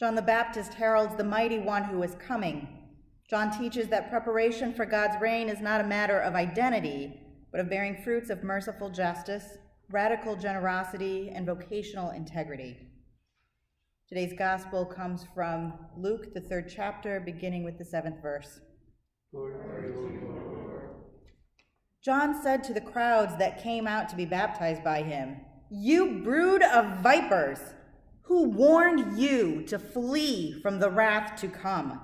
John the Baptist heralds the mighty one who is coming. John teaches that preparation for God's reign is not a matter of identity, but of bearing fruits of merciful justice, radical generosity, and vocational integrity. Today's gospel comes from Luke, the third chapter, beginning with the seventh verse. John said to the crowds that came out to be baptized by him, You brood of vipers, who warned you to flee from the wrath to come?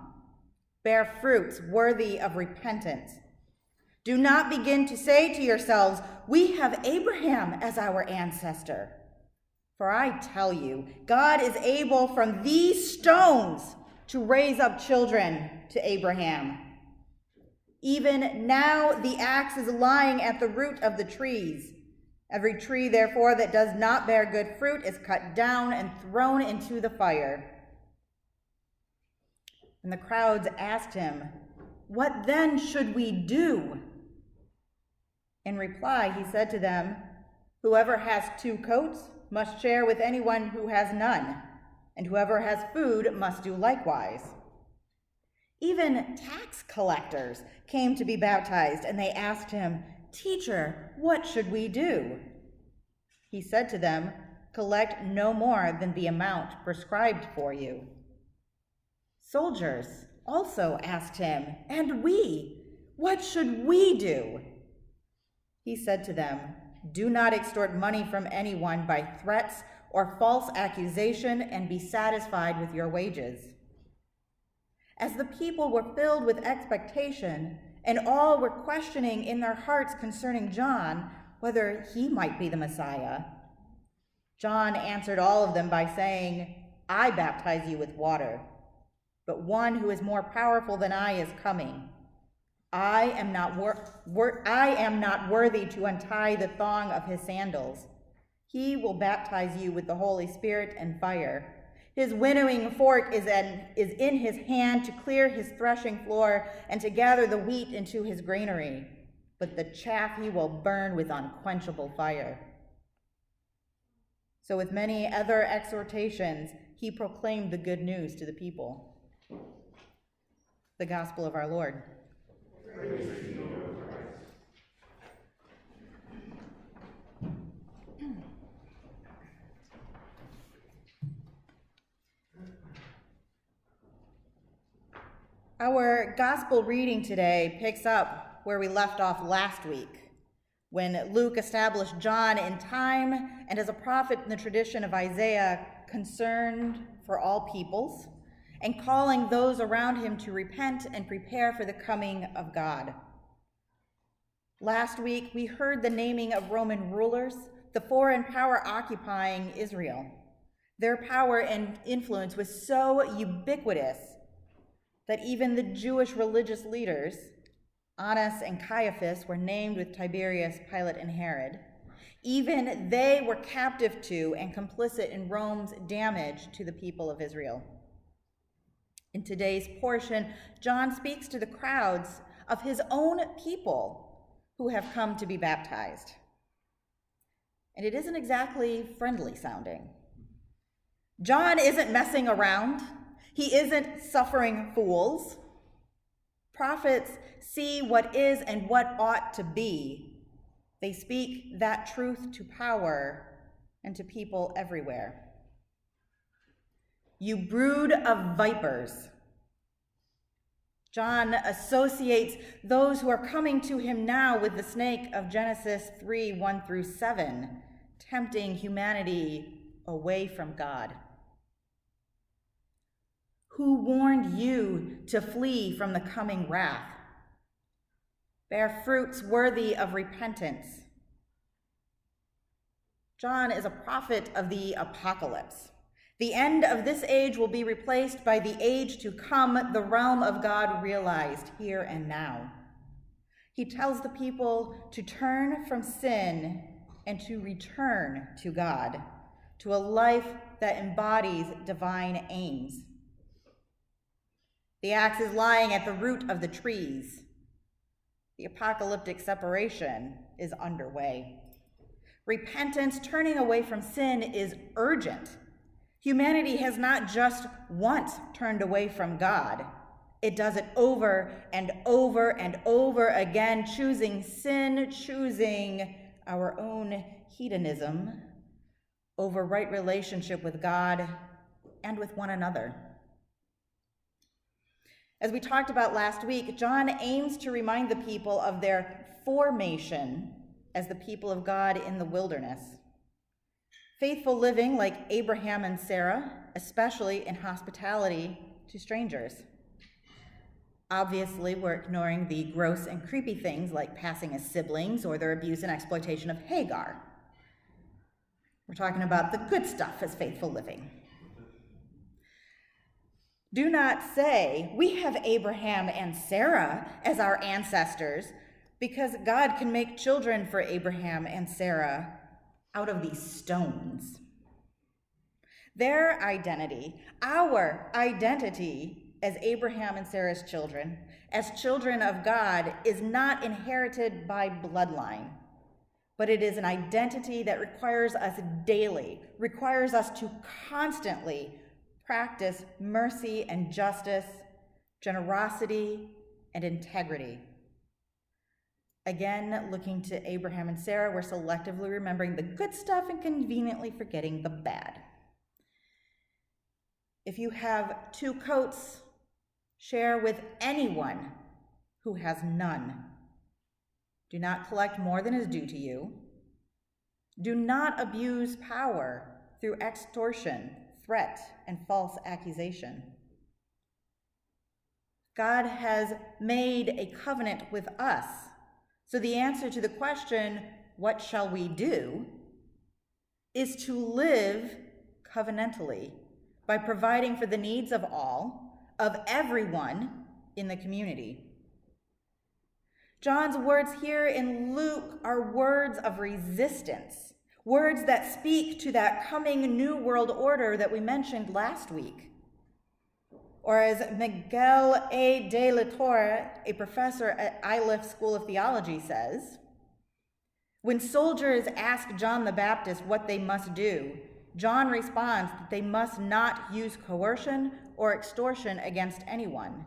Bear fruits worthy of repentance. Do not begin to say to yourselves, We have Abraham as our ancestor. For I tell you, God is able from these stones to raise up children to Abraham. Even now the axe is lying at the root of the trees. Every tree, therefore, that does not bear good fruit is cut down and thrown into the fire. And the crowds asked him, What then should we do? In reply, he said to them, Whoever has two coats must share with anyone who has none, and whoever has food must do likewise. Even tax collectors came to be baptized, and they asked him, Teacher, what should we do? He said to them, Collect no more than the amount prescribed for you. Soldiers also asked him, And we, what should we do? He said to them, Do not extort money from anyone by threats or false accusation, and be satisfied with your wages. As the people were filled with expectation, and all were questioning in their hearts concerning John whether he might be the Messiah, John answered all of them by saying, I baptize you with water, but one who is more powerful than I is coming I am not wor- wor- I am not worthy to untie the thong of his sandals. He will baptize you with the Holy Spirit and fire. His winnowing fork is, an, is in his hand to clear his threshing floor and to gather the wheat into his granary, but the chaff he will burn with unquenchable fire. So, with many other exhortations, he proclaimed the good news to the people. The gospel of our Lord. Our gospel reading today picks up where we left off last week, when Luke established John in time and as a prophet in the tradition of Isaiah, concerned for all peoples and calling those around him to repent and prepare for the coming of God. Last week, we heard the naming of Roman rulers, the foreign power occupying Israel. Their power and influence was so ubiquitous that even the Jewish religious leaders, Annas and Caiaphas, were named with Tiberius, Pilate, and Herod. Even they were captive to and complicit in Rome's damage to the people of Israel. In today's portion, John speaks to the crowds of his own people who have come to be baptized. And it isn't exactly friendly sounding. John isn't messing around, he isn't suffering fools. Prophets see what is and what ought to be. They speak that truth to power and to people everywhere. You brood of vipers. John associates those who are coming to him now with the snake of Genesis 3 1 through 7, tempting humanity away from God. Who warned you to flee from the coming wrath? Bear fruits worthy of repentance. John is a prophet of the apocalypse. The end of this age will be replaced by the age to come, the realm of God realized here and now. He tells the people to turn from sin and to return to God, to a life that embodies divine aims. The axe is lying at the root of the trees. The apocalyptic separation is underway. Repentance, turning away from sin, is urgent Humanity has not just once turned away from God, it does it over and over and over again, choosing sin, choosing our own hedonism over right relationship with God and with one another. As we talked about last week, John aims to remind the people of their formation as the people of God in the wilderness. Faithful living like Abraham and Sarah, especially in hospitality to strangers. Obviously, we're ignoring the gross and creepy things like passing as siblings or their abuse and exploitation of Hagar. We're talking about the good stuff as faithful living. Do not say, We have Abraham and Sarah as our ancestors, because God can make children for Abraham and Sarah out of these stones. Their identity, our identity as Abraham and Sarah's children, as children of God, is not inherited by bloodline, but it is an identity that requires us daily, requires us to constantly practice mercy and justice, generosity and integrity. Again, looking to Abraham and Sarah, we're selectively remembering the good stuff and conveniently forgetting the bad. If you have two coats, share with anyone who has none. Do not collect more than is due to you. Do not abuse power through extortion threat, and false accusation. God has made a covenant with us. So the answer to the question, what shall we do, is to live covenantally by providing for the needs of all, of everyone in the community. John's words here in Luke are words of resistance words that speak to that coming new world order that we mentioned last week. Or as Miguel A. de la Torre, a professor at Iliff School of Theology, says, when soldiers ask John the Baptist what they must do, John responds that they must not use coercion or extortion against anyone.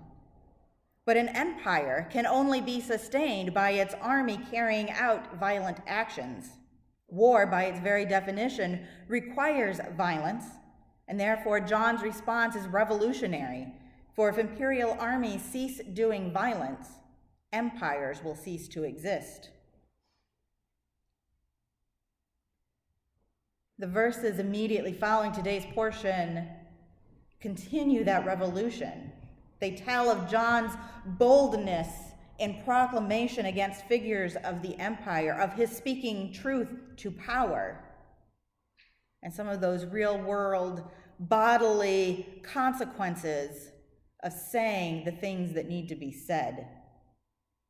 But an empire can only be sustained by its army carrying out violent actions. War, by its very definition, requires violence, and therefore John's response is revolutionary. For if imperial armies cease doing violence, empires will cease to exist. The verses immediately following today's portion continue that revolution. They tell of John's boldness in proclamation against figures of the empire, of his speaking truth to power. And some of those real world bodily consequences of saying the things that need to be said,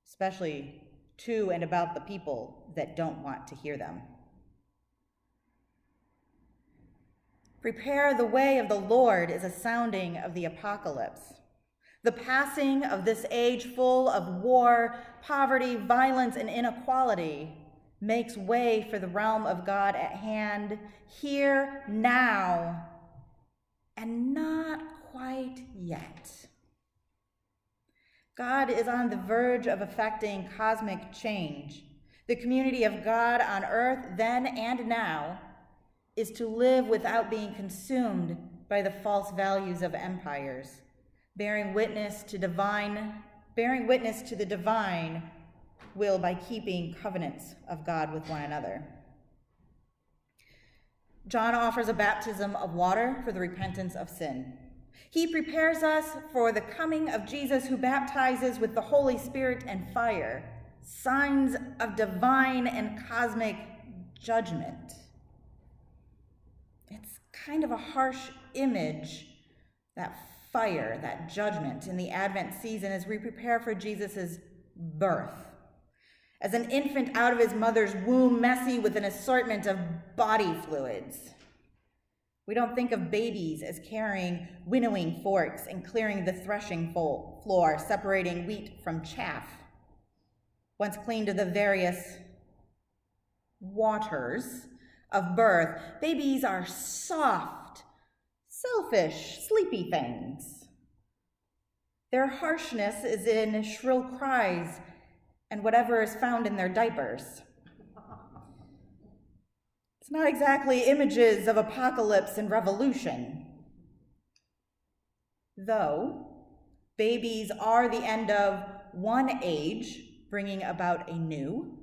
especially to and about the people that don't want to hear them. Prepare the way of the Lord is a sounding of the apocalypse. The passing of this age full of war, poverty, violence, and inequality makes way for the realm of God at hand, here, now, and not quite yet. God is on the verge of effecting cosmic change. The community of God on earth, then and now, is to live without being consumed by the false values of empires bearing witness to divine, bearing witness to the divine will by keeping covenants of God with one another. John offers a baptism of water for the repentance of sin. He prepares us for the coming of Jesus, who baptizes with the Holy Spirit and fire, signs of divine and cosmic judgment. It's kind of a harsh image, that fire, that judgment in the Advent season as we prepare for Jesus' birth. As an infant out of his mother's womb, messy with an assortment of body fluids. We don't think of babies as carrying winnowing forks and clearing the threshing floor, separating wheat from chaff. Once cleaned of the various waters of birth, babies are soft selfish, sleepy things. Their harshness is in shrill cries and whatever is found in their diapers. It's not exactly images of apocalypse and revolution. Though babies are the end of one age, bringing about a new,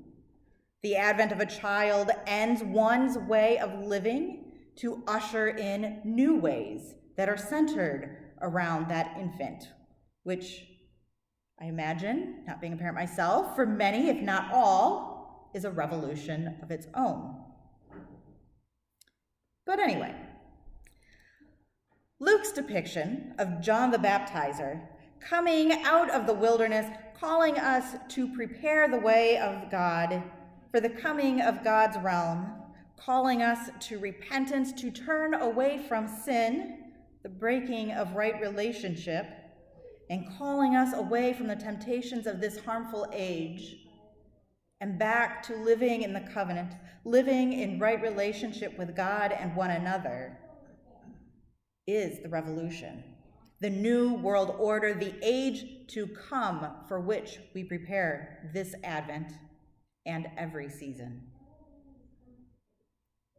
the advent of a child ends one's way of living to usher in new ways that are centered around that infant, which I imagine, not being a parent myself, for many, if not all, is a revolution of its own. But anyway, Luke's depiction of John the Baptizer coming out of the wilderness, calling us to prepare the way of God for the coming of God's realm, calling us to repentance, to turn away from sin, the breaking of right relationship, and calling us away from the temptations of this harmful age and back to living in the covenant, living in right relationship with God and one another, is the revolution, the new world order, the age to come for which we prepare this Advent and every season.